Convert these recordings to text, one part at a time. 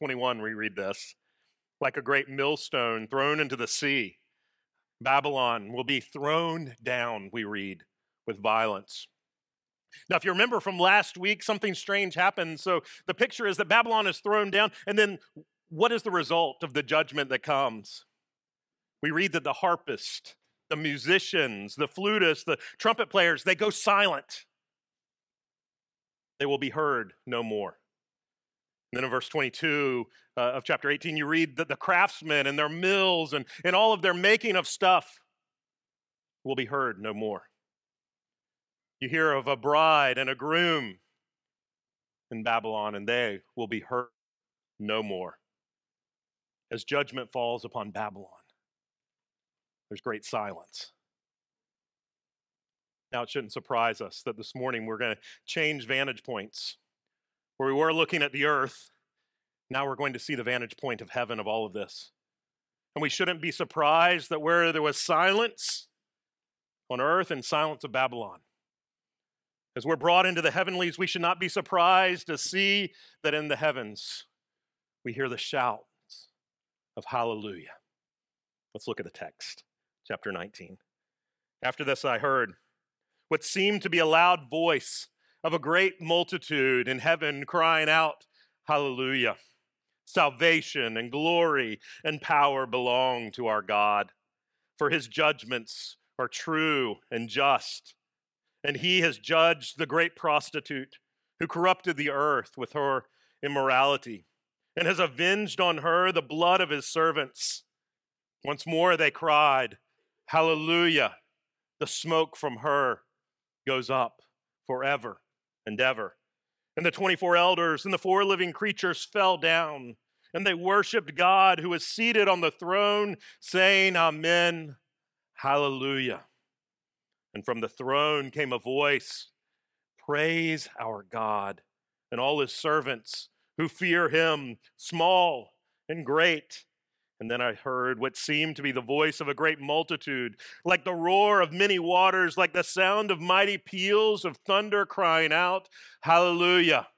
21, we read this like a great millstone thrown into the sea. Babylon will be thrown down, we read, with violence. Now, if you remember from last week, something strange happened. So the picture is that Babylon is thrown down, and then what is the result of the judgment that comes? We read that the harpist, the musicians, the flutists, the trumpet players, they go silent. They will be heard no more. And then in verse 22 uh, of chapter 18, you read that the craftsmen and their mills and, and all of their making of stuff will be heard no more. You hear of a bride and a groom in Babylon, and they will be heard no more. As judgment falls upon Babylon, there's great silence. Now, it shouldn't surprise us that this morning we're going to change vantage points. Where we were looking at the earth, now we're going to see the vantage point of heaven of all of this. And we shouldn't be surprised that where there was silence on earth and silence of Babylon, as we're brought into the heavenlies, we should not be surprised to see that in the heavens we hear the shouts of hallelujah. Let's look at the text, chapter 19. After this, I heard what seemed to be a loud voice of a great multitude in heaven crying out, Hallelujah. Salvation and glory and power belong to our God, for his judgments are true and just and he has judged the great prostitute who corrupted the earth with her immorality and has avenged on her the blood of his servants. Once more they cried, Hallelujah! The smoke from her goes up forever and ever. And the 24 elders and the four living creatures fell down, and they worshiped God who is seated on the throne, saying, Amen, Hallelujah. And from the throne came a voice Praise our God and all his servants who fear him, small and great. And then I heard what seemed to be the voice of a great multitude, like the roar of many waters, like the sound of mighty peals of thunder crying out, Hallelujah!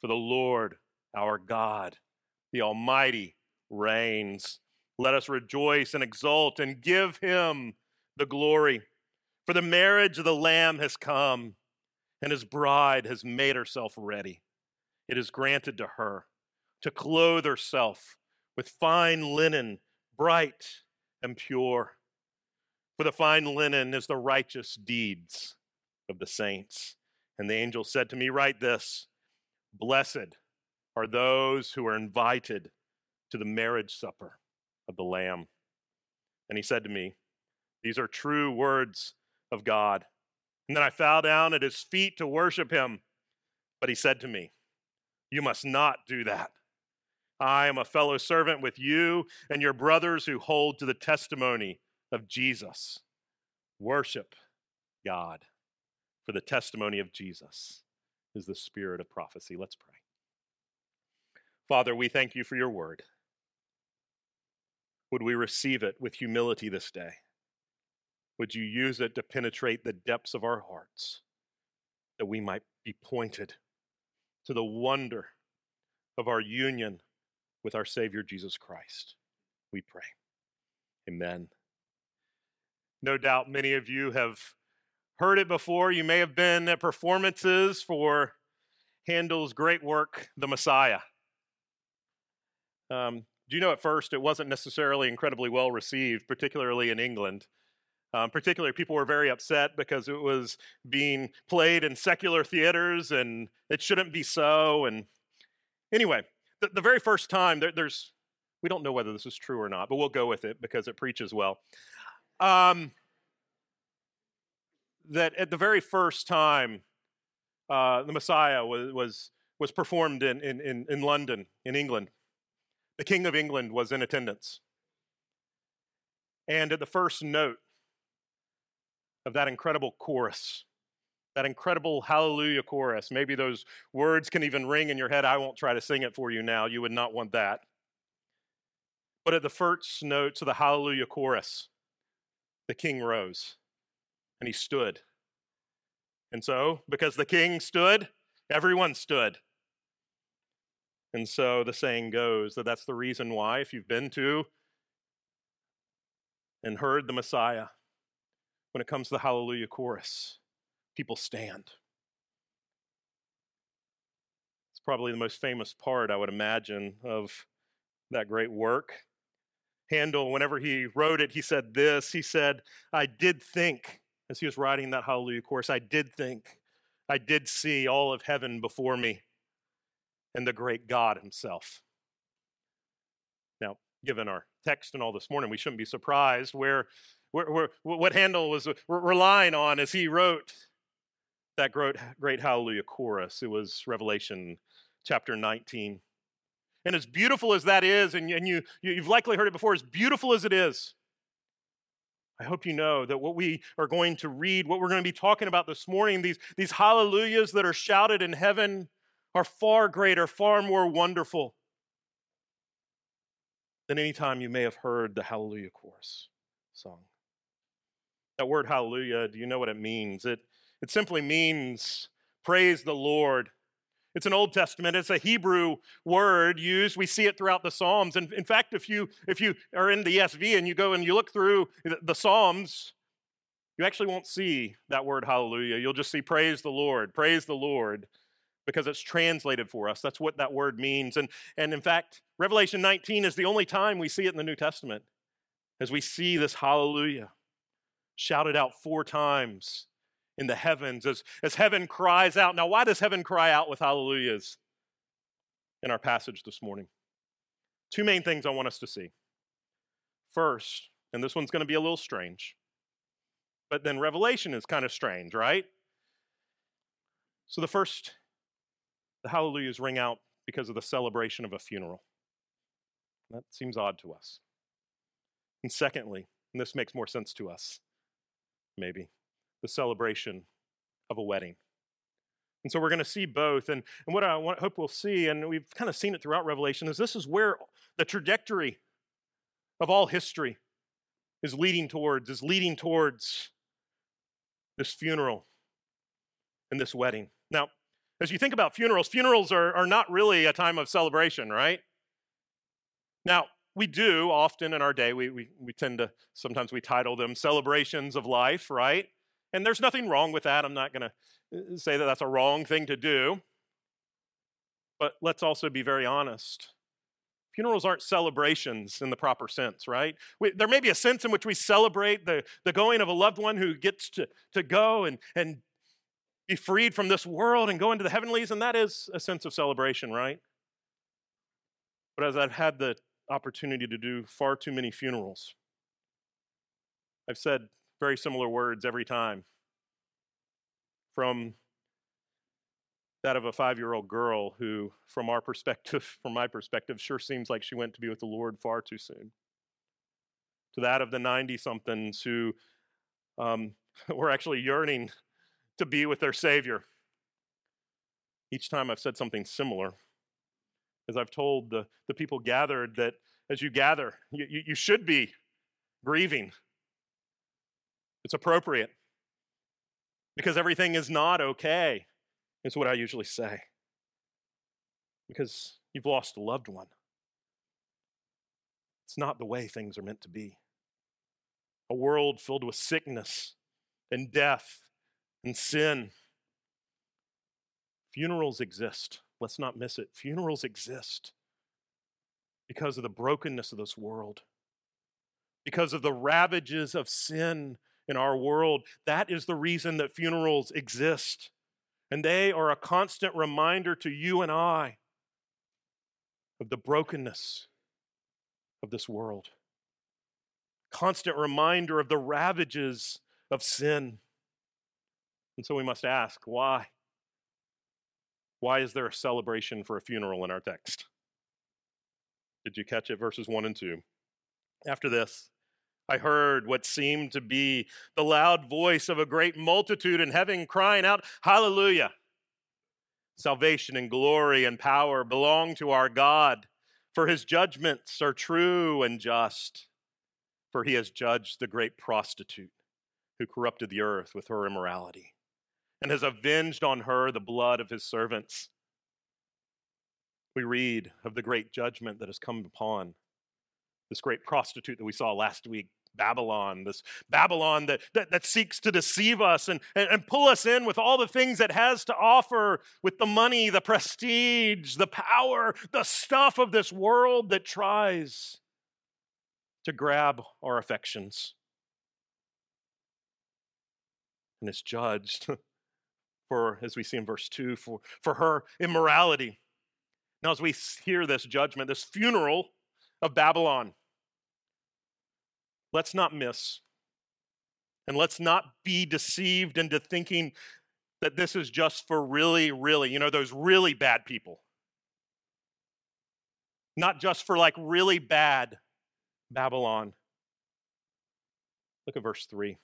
For the Lord our God, the Almighty, reigns. Let us rejoice and exult and give him the glory. For the marriage of the Lamb has come, and his bride has made herself ready. It is granted to her to clothe herself with fine linen, bright and pure. For the fine linen is the righteous deeds of the saints. And the angel said to me, Write this Blessed are those who are invited to the marriage supper of the Lamb. And he said to me, These are true words of God. And then I fell down at his feet to worship him. But he said to me, You must not do that. I am a fellow servant with you and your brothers who hold to the testimony of Jesus. Worship God, for the testimony of Jesus is the spirit of prophecy. Let's pray. Father, we thank you for your word. Would we receive it with humility this day? Would you use it to penetrate the depths of our hearts that we might be pointed to the wonder of our union with our Savior Jesus Christ? We pray. Amen. No doubt many of you have heard it before. You may have been at performances for Handel's great work, The Messiah. Um, do you know at first it wasn't necessarily incredibly well received, particularly in England? Um, particularly, people were very upset because it was being played in secular theaters and it shouldn't be so. And anyway, the, the very first time, there, there's, we don't know whether this is true or not, but we'll go with it because it preaches well. Um, that at the very first time uh, the Messiah was, was, was performed in, in, in London, in England, the King of England was in attendance. And at the first note, of that incredible chorus, that incredible hallelujah chorus. Maybe those words can even ring in your head. I won't try to sing it for you now. You would not want that. But at the first notes of the hallelujah chorus, the king rose and he stood. And so, because the king stood, everyone stood. And so the saying goes that that's the reason why, if you've been to and heard the Messiah, when it comes to the Hallelujah chorus, people stand. It's probably the most famous part, I would imagine, of that great work. Handel, whenever he wrote it, he said this. He said, I did think, as he was writing that Hallelujah chorus, I did think, I did see all of heaven before me and the great God Himself. Now, given our text and all this morning, we shouldn't be surprised where, where, where what Handel was relying on as he wrote that great, great Hallelujah chorus. It was Revelation chapter 19. And as beautiful as that is, and, and you, you've likely heard it before, as beautiful as it is, I hope you know that what we are going to read, what we're going to be talking about this morning, these, these hallelujahs that are shouted in heaven, are far greater, far more wonderful than any time you may have heard the Hallelujah chorus song. That word hallelujah, do you know what it means? It, it simply means praise the Lord. It's an Old Testament, it's a Hebrew word used. We see it throughout the Psalms. And in fact, if you if you are in the ESV and you go and you look through the Psalms, you actually won't see that word hallelujah. You'll just see praise the Lord, praise the Lord because it's translated for us. That's what that word means. And, and in fact, Revelation 19 is the only time we see it in the New Testament as we see this hallelujah shouted out four times in the heavens as, as heaven cries out. Now, why does heaven cry out with hallelujahs in our passage this morning? Two main things I want us to see. First, and this one's going to be a little strange, but then Revelation is kind of strange, right? So, the first the hallelujahs ring out because of the celebration of a funeral. That seems odd to us. And secondly, and this makes more sense to us, maybe, the celebration of a wedding. And so we're going to see both. And, and what I want, hope we'll see, and we've kind of seen it throughout Revelation, is this is where the trajectory of all history is leading towards, is leading towards this funeral and this wedding. Now, as you think about funerals, funerals are, are not really a time of celebration, right? Now, we do often in our day, we, we, we tend to, sometimes we title them celebrations of life, right? And there's nothing wrong with that. I'm not going to uh, say that that's a wrong thing to do. But let's also be very honest. Funerals aren't celebrations in the proper sense, right? We, there may be a sense in which we celebrate the, the going of a loved one who gets to, to go and, and be freed from this world and go into the heavenlies, and that is a sense of celebration, right? But as I've had the opportunity to do far too many funerals, I've said very similar words every time. From that of a five year old girl who, from our perspective, from my perspective, sure seems like she went to be with the Lord far too soon, to that of the 90 somethings who um, were actually yearning to be with their Savior. Each time I've said something similar, as I've told the, the people gathered that as you gather, you, you, you should be grieving. It's appropriate because everything is not okay, is what I usually say. Because you've lost a loved one. It's not the way things are meant to be. A world filled with sickness and death and sin. Funerals exist. Let's not miss it. Funerals exist because of the brokenness of this world, because of the ravages of sin in our world. That is the reason that funerals exist. And they are a constant reminder to you and I of the brokenness of this world. Constant reminder of the ravages of sin. And so we must ask why? Why is there a celebration for a funeral in our text? Did you catch it? Verses 1 and 2. After this, I heard what seemed to be the loud voice of a great multitude in heaven crying out, Hallelujah! Salvation and glory and power belong to our God, for his judgments are true and just. For he has judged the great prostitute who corrupted the earth with her immorality and has avenged on her the blood of his servants. we read of the great judgment that has come upon this great prostitute that we saw last week, Babylon, this Babylon that, that, that seeks to deceive us and, and, and pull us in with all the things it has to offer, with the money, the prestige, the power, the stuff of this world that tries to grab our affections. And is judged for, as we see in verse 2, for, for her immorality. Now, as we hear this judgment, this funeral of Babylon, let's not miss and let's not be deceived into thinking that this is just for really, really, you know, those really bad people. Not just for like really bad Babylon. Look at verse 3.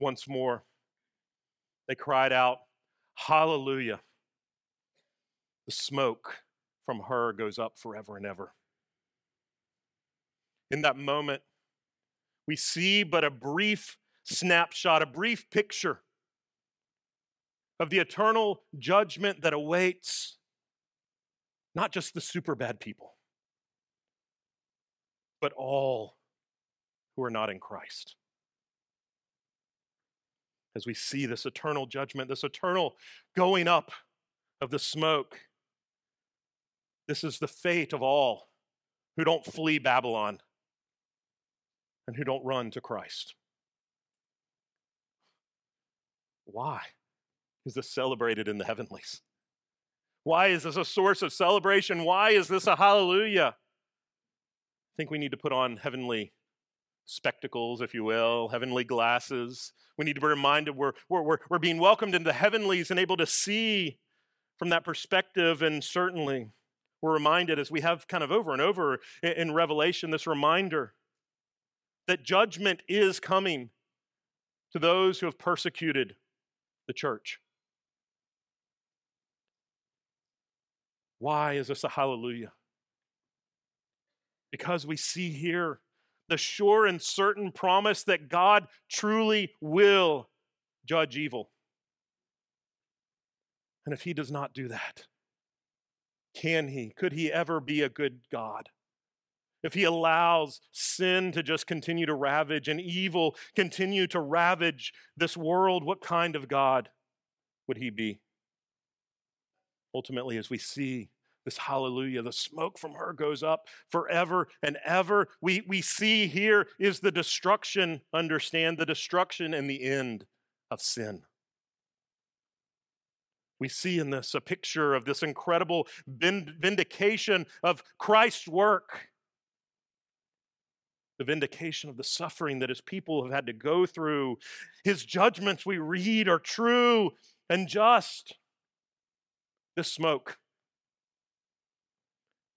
Once more, they cried out, Hallelujah. The smoke from her goes up forever and ever. In that moment, we see but a brief snapshot, a brief picture of the eternal judgment that awaits not just the super bad people, but all who are not in Christ. As we see this eternal judgment, this eternal going up of the smoke, this is the fate of all who don't flee Babylon and who don't run to Christ. Why is this celebrated in the heavenlies? Why is this a source of celebration? Why is this a hallelujah? I think we need to put on heavenly spectacles, if you will, heavenly glasses. We need to be reminded we're, we're, we're, being welcomed into the heavenlies and able to see from that perspective, and certainly we're reminded, as we have kind of over and over in Revelation, this reminder that judgment is coming to those who have persecuted the church. Why is this a hallelujah? Because we see here the sure and certain promise that God truly will judge evil. And if He does not do that, can he? Could he ever be a good God? If he allows sin to just continue to ravage and evil continue to ravage this world, what kind of God would he be? Ultimately, as we see this hallelujah, the smoke from her goes up forever and ever. We, we see here is the destruction, understand the destruction and the end of sin. We see in this a picture of this incredible vindication of Christ's work. The vindication of the suffering that his people have had to go through. His judgments we read are true and just. This smoke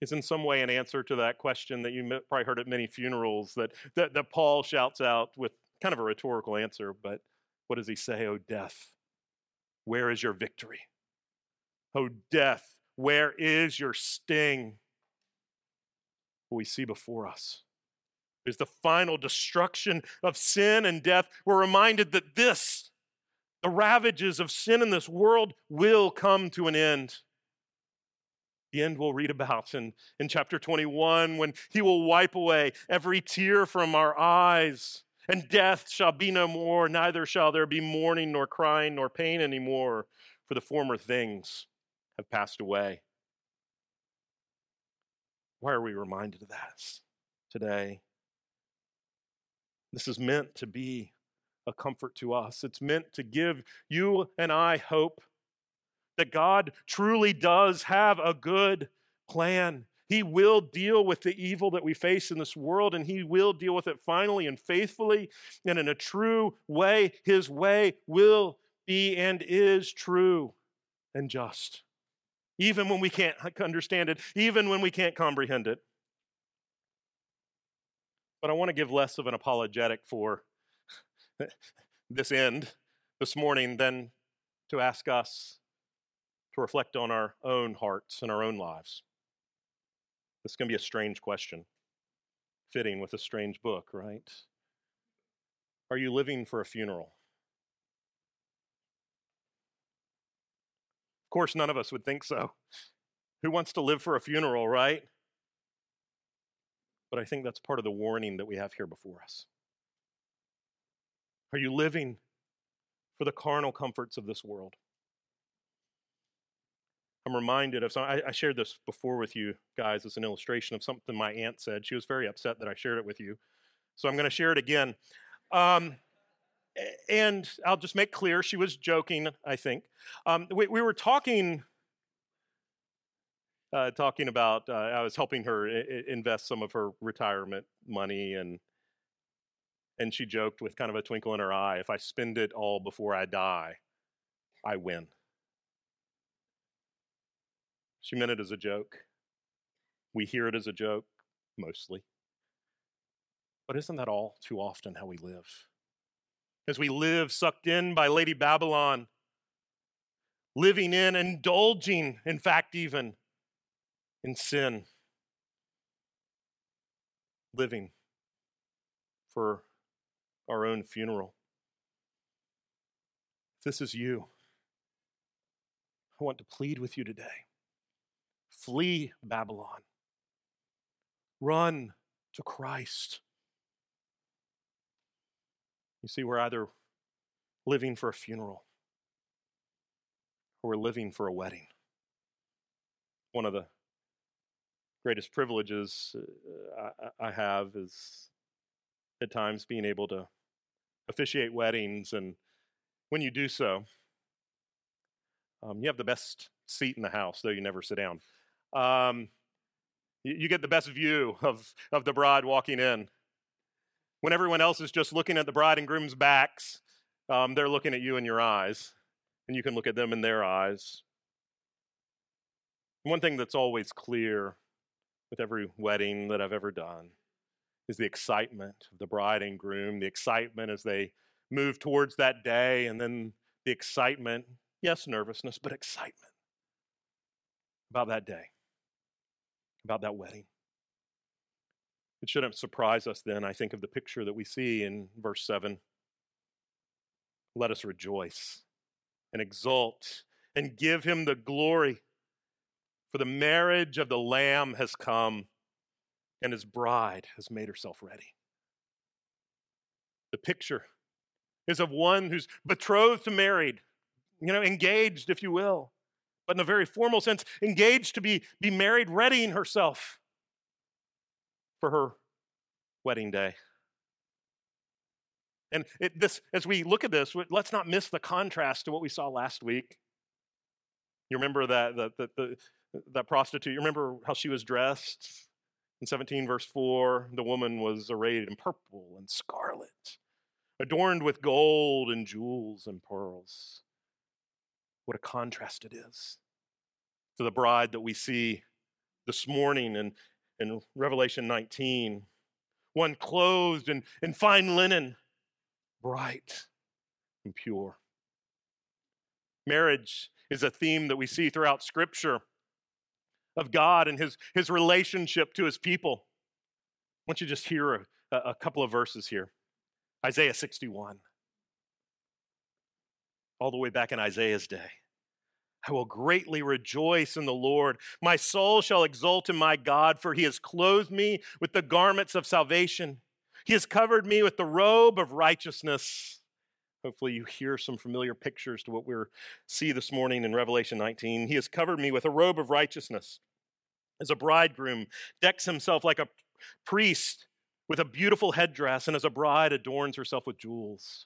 is in some way an answer to that question that you probably heard at many funerals that, that, that Paul shouts out with kind of a rhetorical answer, but what does he say? Oh, death, where is your victory? Oh, death, where is your sting? What we see before us is the final destruction of sin and death. We're reminded that this, the ravages of sin in this world, will come to an end. The end we'll read about in, in chapter 21 when he will wipe away every tear from our eyes, and death shall be no more, neither shall there be mourning, nor crying, nor pain anymore, for the former things have passed away. Why are we reminded of that today? This is meant to be a comfort to us. It's meant to give you and I hope that God truly does have a good plan. He will deal with the evil that we face in this world, and He will deal with it finally and faithfully and in a true way. His way will be and is true and just even when we can't understand it, even when we can't comprehend it. But I want to give less of an apologetic for this end this morning than to ask us to reflect on our own hearts and our own lives. This can be a strange question, fitting with a strange book, right? Are you living for a funeral? Of course, none of us would think so. Who wants to live for a funeral, right? But I think that's part of the warning that we have here before us. Are you living for the carnal comforts of this world? I'm reminded of something. I, shared this before with you guys as an illustration of something my aunt said. She was very upset that I shared it with you. So I'm going to share it again. Um, and I'll just make clear she was joking, I think. Um, we, we, were talking. Uh, talking about, uh, I was helping her I- invest some of her retirement money, and and she joked with kind of a twinkle in her eye, "If I spend it all before I die, I win." She meant it as a joke. We hear it as a joke, mostly. But isn't that all too often how we live? As we live sucked in by Lady Babylon, living in, indulging, in fact, even in sin, living for our own funeral. If this is you, I want to plead with you today Flee Babylon. Run to Christ. You see, we're either living for a funeral or we're living for a wedding. One of the greatest privileges uh, I have is at times being able to officiate weddings. And when you do so, um, you have the best seat in the house, though you never sit down. Um, you, you get the best view of, of the bride walking in. When everyone else is just looking at the bride and groom's backs, um, they're looking at you in your eyes, and you can look at them in their eyes. One thing that's always clear with every wedding that I've ever done is the excitement of the bride and groom, the excitement as they move towards that day, and then the excitement, yes, nervousness, but excitement about that day about that wedding. It shouldn't surprise us then, I think, of the picture that we see in verse 7. Let us rejoice and exult and give him the glory, for the marriage of the Lamb has come, and his bride has made herself ready. The picture is of one who's betrothed to married, you know, engaged, if you will but in a very formal sense, engaged to be, be married, readying herself for her wedding day. And it, this, as we look at this, let's not miss the contrast to what we saw last week. You remember that, that, that, the, that prostitute, you remember how she was dressed? In 17, verse 4, the woman was arrayed in purple and scarlet, adorned with gold and jewels and pearls. What a contrast it is to the bride that we see this morning in, in Revelation 19. One clothed in, in fine linen, bright and pure. Marriage is a theme that we see throughout Scripture of God and his, his relationship to his people. I want you to just hear a, a couple of verses here Isaiah 61, all the way back in Isaiah's day. I will greatly rejoice in the Lord. My soul shall exult in my God, for he has clothed me with the garments of salvation. He has covered me with the robe of righteousness. Hopefully, you hear some familiar pictures to what we see this morning in Revelation 19. He has covered me with a robe of righteousness. As a bridegroom decks himself like a priest with a beautiful headdress, and as a bride adorns herself with jewels.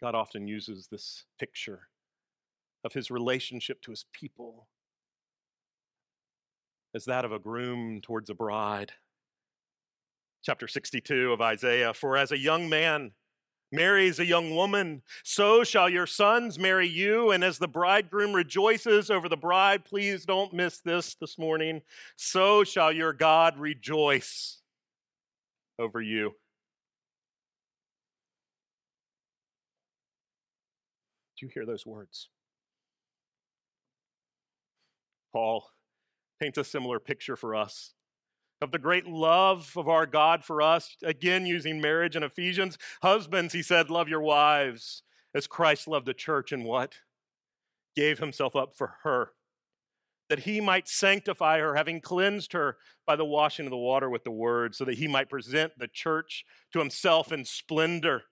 God often uses this picture of his relationship to his people as that of a groom towards a bride. Chapter 62 of Isaiah For as a young man marries a young woman, so shall your sons marry you. And as the bridegroom rejoices over the bride, please don't miss this this morning, so shall your God rejoice over you. Do you hear those words? Paul paints a similar picture for us of the great love of our God for us, again using marriage in Ephesians. Husbands, he said, love your wives as Christ loved the church and what? gave himself up for her, that he might sanctify her, having cleansed her by the washing of the water with the word, so that he might present the church to himself in splendor,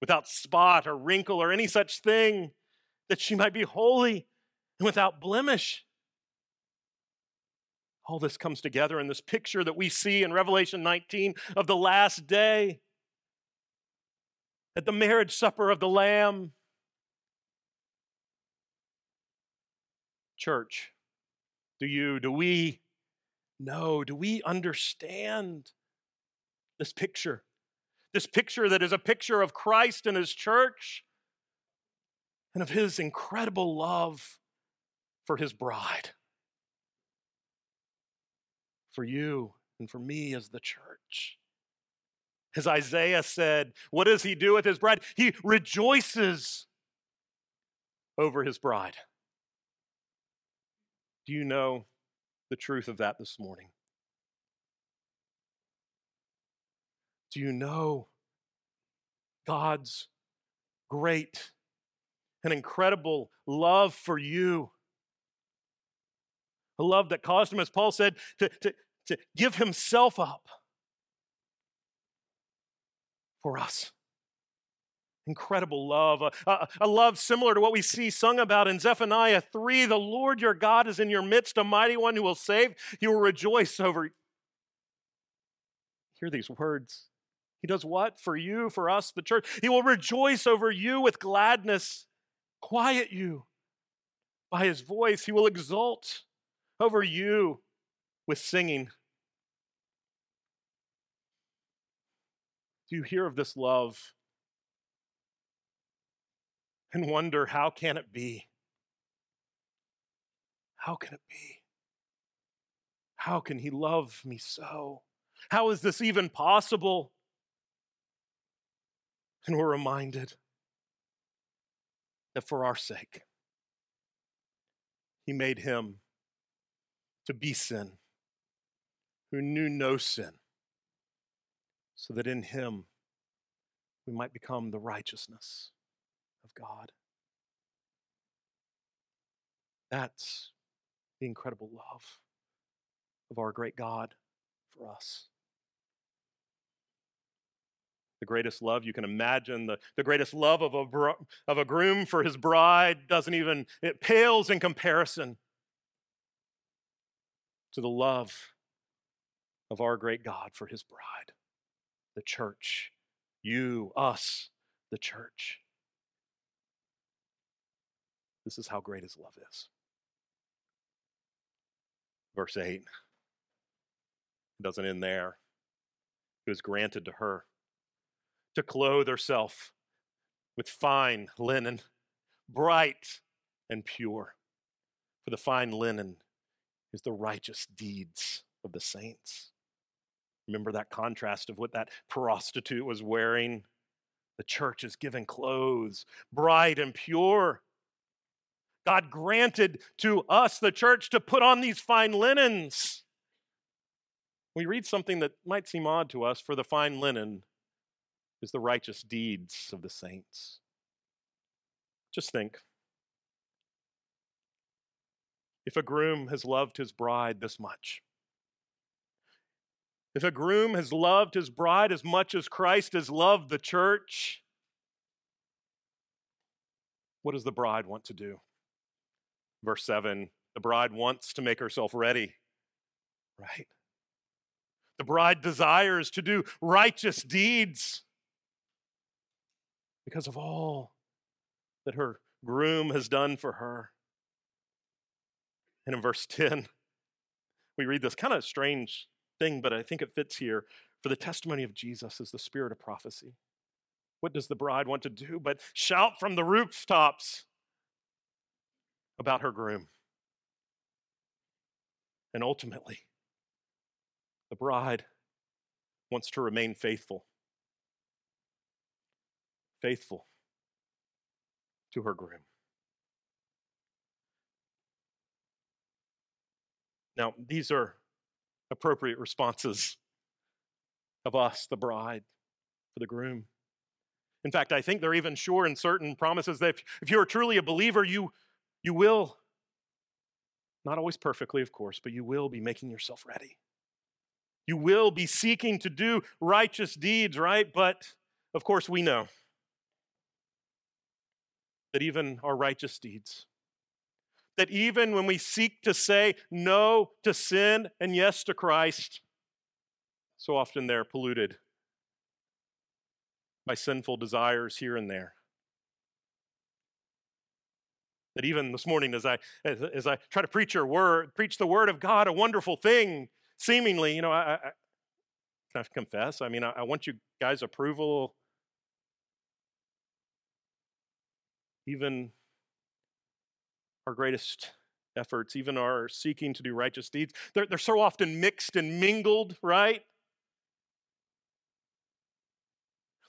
without spot or wrinkle or any such thing, that she might be holy and without blemish. All this comes together in this picture that we see in Revelation 19 of the last day at the marriage supper of the Lamb. Church, do you, do we know, do we understand this picture? This picture that is a picture of Christ and His church and of His incredible love for His bride for you and for me as the church. As Isaiah said, what does he do with his bride? He rejoices over his bride. Do you know the truth of that this morning? Do you know God's great and incredible love for you? A love that caused him, as Paul said, to, to, to give himself up for us. Incredible love, a, a, a, love similar to what we see sung about in Zephaniah 3. The Lord your God is in your midst, a mighty one who will save. He will rejoice over. Hear these words. He does what? For you, for us, the church. He will rejoice over you with gladness, quiet you by his voice. He will exult over you with singing. Do you hear of this love and wonder how can it be? How can it be? How can he love me so? How is this even possible? And we're reminded that for our sake, he made him to be sin who knew no sin, so that in him we might become the righteousness of God. That's the incredible love of our great God for us. The greatest love you can imagine, the, the greatest love of a, of a groom for his bride doesn't even, it pales in comparison to the love of our great God for his bride, the church. You, us, the church. This is how great his love is. Verse 8 it doesn't end there. It was granted to her to clothe herself with fine linen, bright and pure. For the fine linen is the righteous deeds of the saints. Remember that contrast of what that prostitute was wearing? The church is given clothes, bright and pure. God granted to us, the church, to put on these fine linens. We read something that might seem odd to us, for the fine linen is the righteous deeds of the saints. Just think if a groom has loved his bride this much, if a groom has loved his bride as much as Christ has loved the church, what does the bride want to do? Verse 7 the bride wants to make herself ready, right? The bride desires to do righteous deeds because of all that her groom has done for her. And in verse 10, we read this kind of strange thing, but I think it fits here. For the testimony of Jesus is the spirit of prophecy. What does the bride want to do but shout from the rooftops about her groom? And ultimately, the bride wants to remain faithful. Faithful to her groom. Now, these are appropriate responses of us, the bride, for the groom. In fact, I think they're even sure in certain promises that if, if you're truly a believer, you, You will, not always perfectly, of course, but you will be making yourself ready. You will be seeking to do righteous deeds, right? But of course, we know that even our righteous deeds, that even when we seek to say no to sin and yes to Christ, so often they're polluted by sinful desires here and there. That even this morning, as I as, as I try to preach your word, preach the word of God, a wonderful thing, seemingly, you know, I, I I confess? I mean, I, I want you guys' approval. Even our greatest efforts, even our seeking to do righteous deeds, they're, they're so often mixed and mingled, right?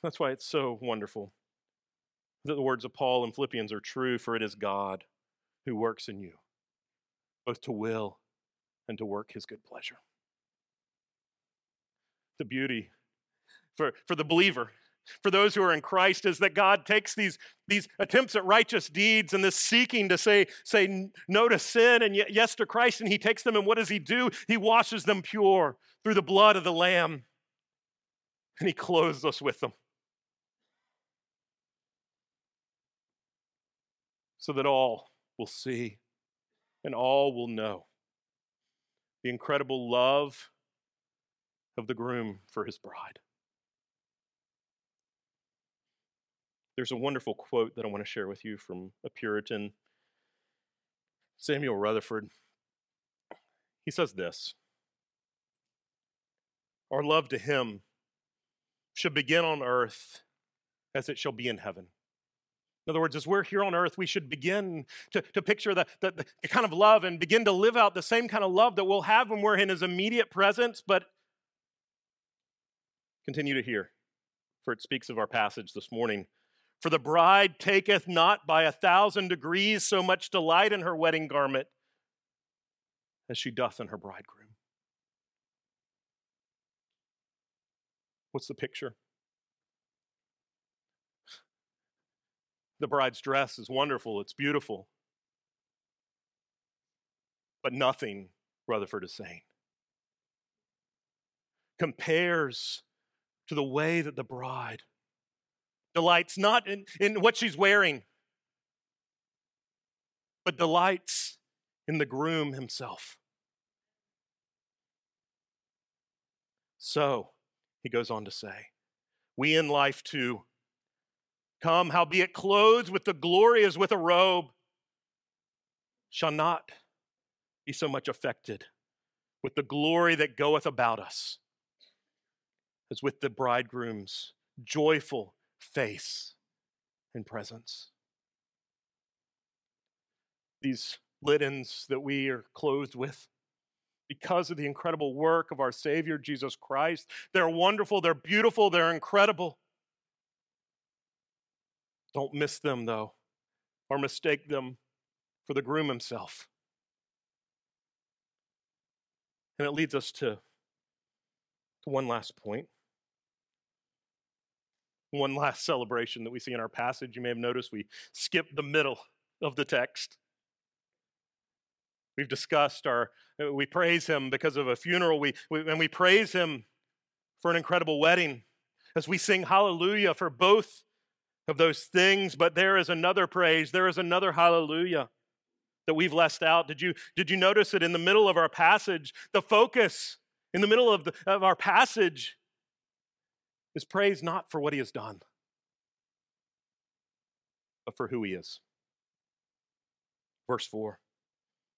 That's why it's so wonderful that the words of Paul in Philippians are true, for it is God who works in you, both to will and to work his good pleasure. The beauty for, for the believer, for those who are in Christ, is that God takes these, these attempts at righteous deeds and this seeking to say, say no to sin and yes to Christ, and he takes them and what does he do? He washes them pure through the blood of the Lamb, and he clothes us with them. so that all will see and all will know the incredible love of the groom for his bride. There's a wonderful quote that I want to share with you from a Puritan, Samuel Rutherford. He says this Our love to him should begin on earth as it shall be in heaven. In other words, as we're here on earth, we should begin to, to picture the, the, the, kind of love and begin to live out the same kind of love that we'll have when we're in his immediate presence. But continue to hear, for it speaks of our passage this morning. For the bride taketh not by a thousand degrees so much delight in her wedding garment as she doth in her bridegroom. What's the picture? The bride's dress is wonderful, it's beautiful. But nothing, Rutherford is saying, compares to the way that the bride delights not in, in what she's wearing, but delights in the groom himself. So, he goes on to say, we in life too Come, howbeit clothed with the glory as with a robe, shall not be so much affected with the glory that goeth about us as with the bridegroom's joyful face and presence. These linens that we are clothed with, because of the incredible work of our Savior Jesus Christ, they're wonderful, they're beautiful, they're incredible. Don't miss them, though, or mistake them for the groom himself. And it leads us to, to one last point. One last celebration that we see in our passage. You may have noticed we skipped the middle of the text. We've discussed our, uh, we praise him because of a funeral, we, we, and we praise him for an incredible wedding as we sing hallelujah for both of those things, but there is another praise, there is another hallelujah that we've left out. Did you, did you notice it in the middle of our passage? The focus in the middle of, the, of our passage is praise not for what he has done, but for who he is. Verse 4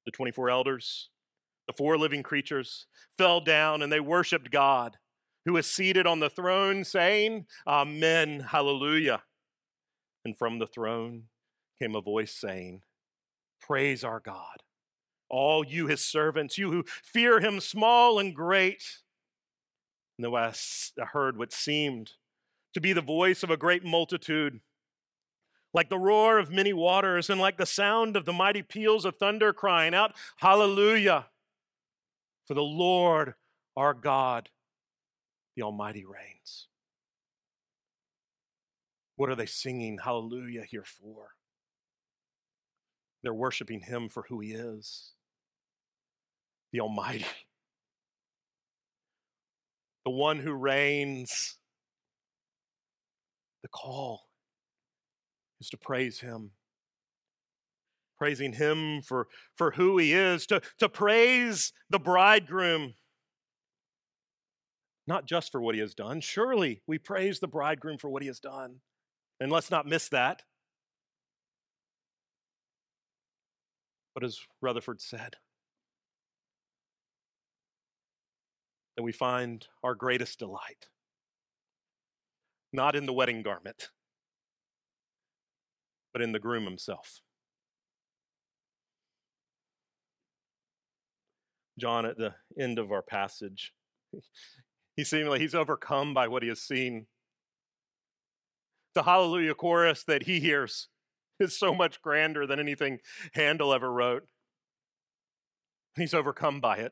The 24 elders, the four living creatures, fell down and they worshiped God, who is seated on the throne, saying, Amen, hallelujah. And from the throne came a voice saying, Praise our God, all you his servants, you who fear him, small and great. And then I heard what seemed to be the voice of a great multitude, like the roar of many waters, and like the sound of the mighty peals of thunder, crying out, Hallelujah! For the Lord our God, the Almighty reigns. What are they singing hallelujah here for? They're worshiping Him for who He is the Almighty, the one who reigns. The call is to praise Him. Praising Him for, for who He is, to, to praise the bridegroom not just for what he has done. Surely we praise the bridegroom for what he has done. And let's not miss that. But as Rutherford said, that we find our greatest delight not in the wedding garment, but in the groom himself. John, at the end of our passage, he seemingly he's overcome by what he has seen. The hallelujah chorus that he hears is so much grander than anything Handel ever wrote. He's overcome by it.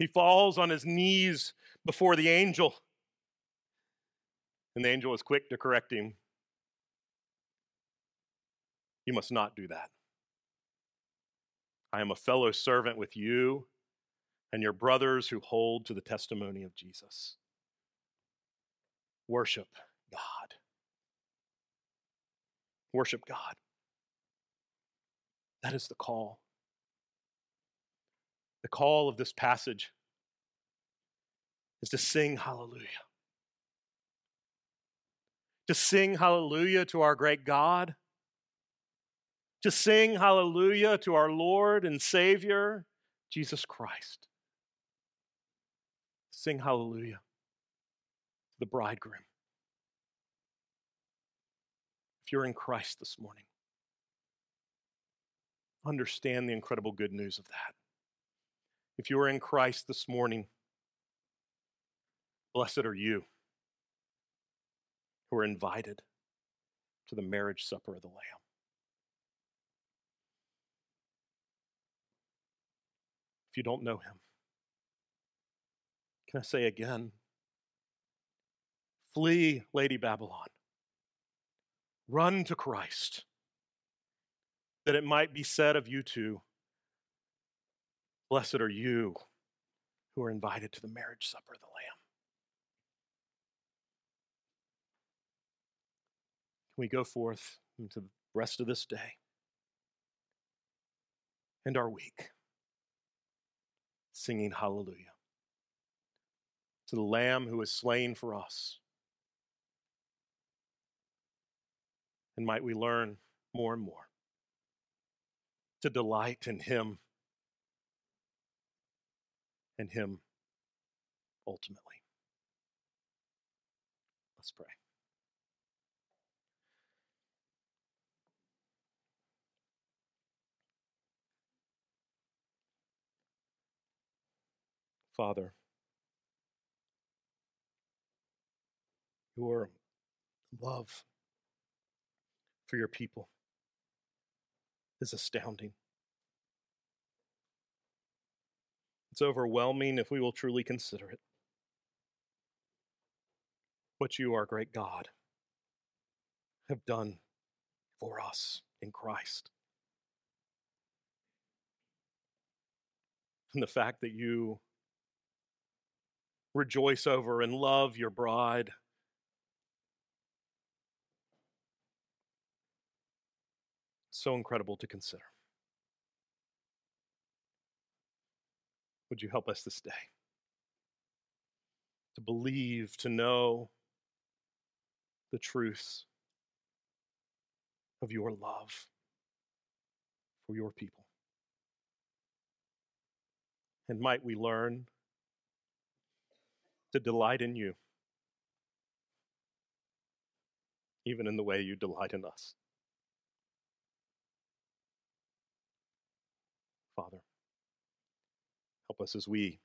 He falls on his knees before the angel. And the angel is quick to correct him. You must not do that. I am a fellow servant with you and your brothers who hold to the testimony of Jesus. Worship God. Worship God. That is the call. Call of this passage is to sing hallelujah. To sing hallelujah to our great God. To sing hallelujah to our Lord and Savior, Jesus Christ. Sing hallelujah to the bridegroom. If you're in Christ this morning, understand the incredible good news of that. If you are in Christ this morning, blessed are you who are invited to the marriage supper of the Lamb. If you don't know him, can I say again? Flee, Lady Babylon. Run to Christ, that it might be said of you too Blessed are you who are invited to the marriage supper of the Lamb. Can we go forth into the rest of this day and our week singing hallelujah? to the Lamb who was slain for us. And might we learn more and more to delight in Him and Him ultimately. Let's pray. Father, your love for your people is astounding. It's overwhelming if we will truly consider it. What you, our great God, have done for us in Christ. And the fact that you rejoice over and love your bride so incredible to consider. Would you help us this day to believe, to know the truths of your love for your people? And might we learn to delight in you, even in the way you delight in us. Father. Us as we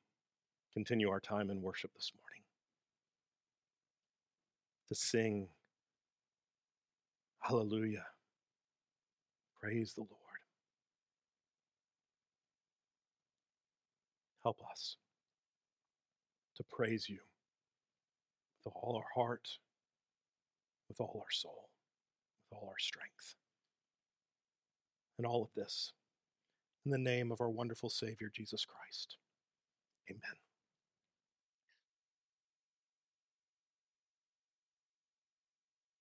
continue our time in worship this morning to sing Hallelujah. Praise the Lord. Help us to praise you with all our heart, with all our soul, with all our strength. And all of this. In the name of our wonderful Savior, Jesus Christ. Amen.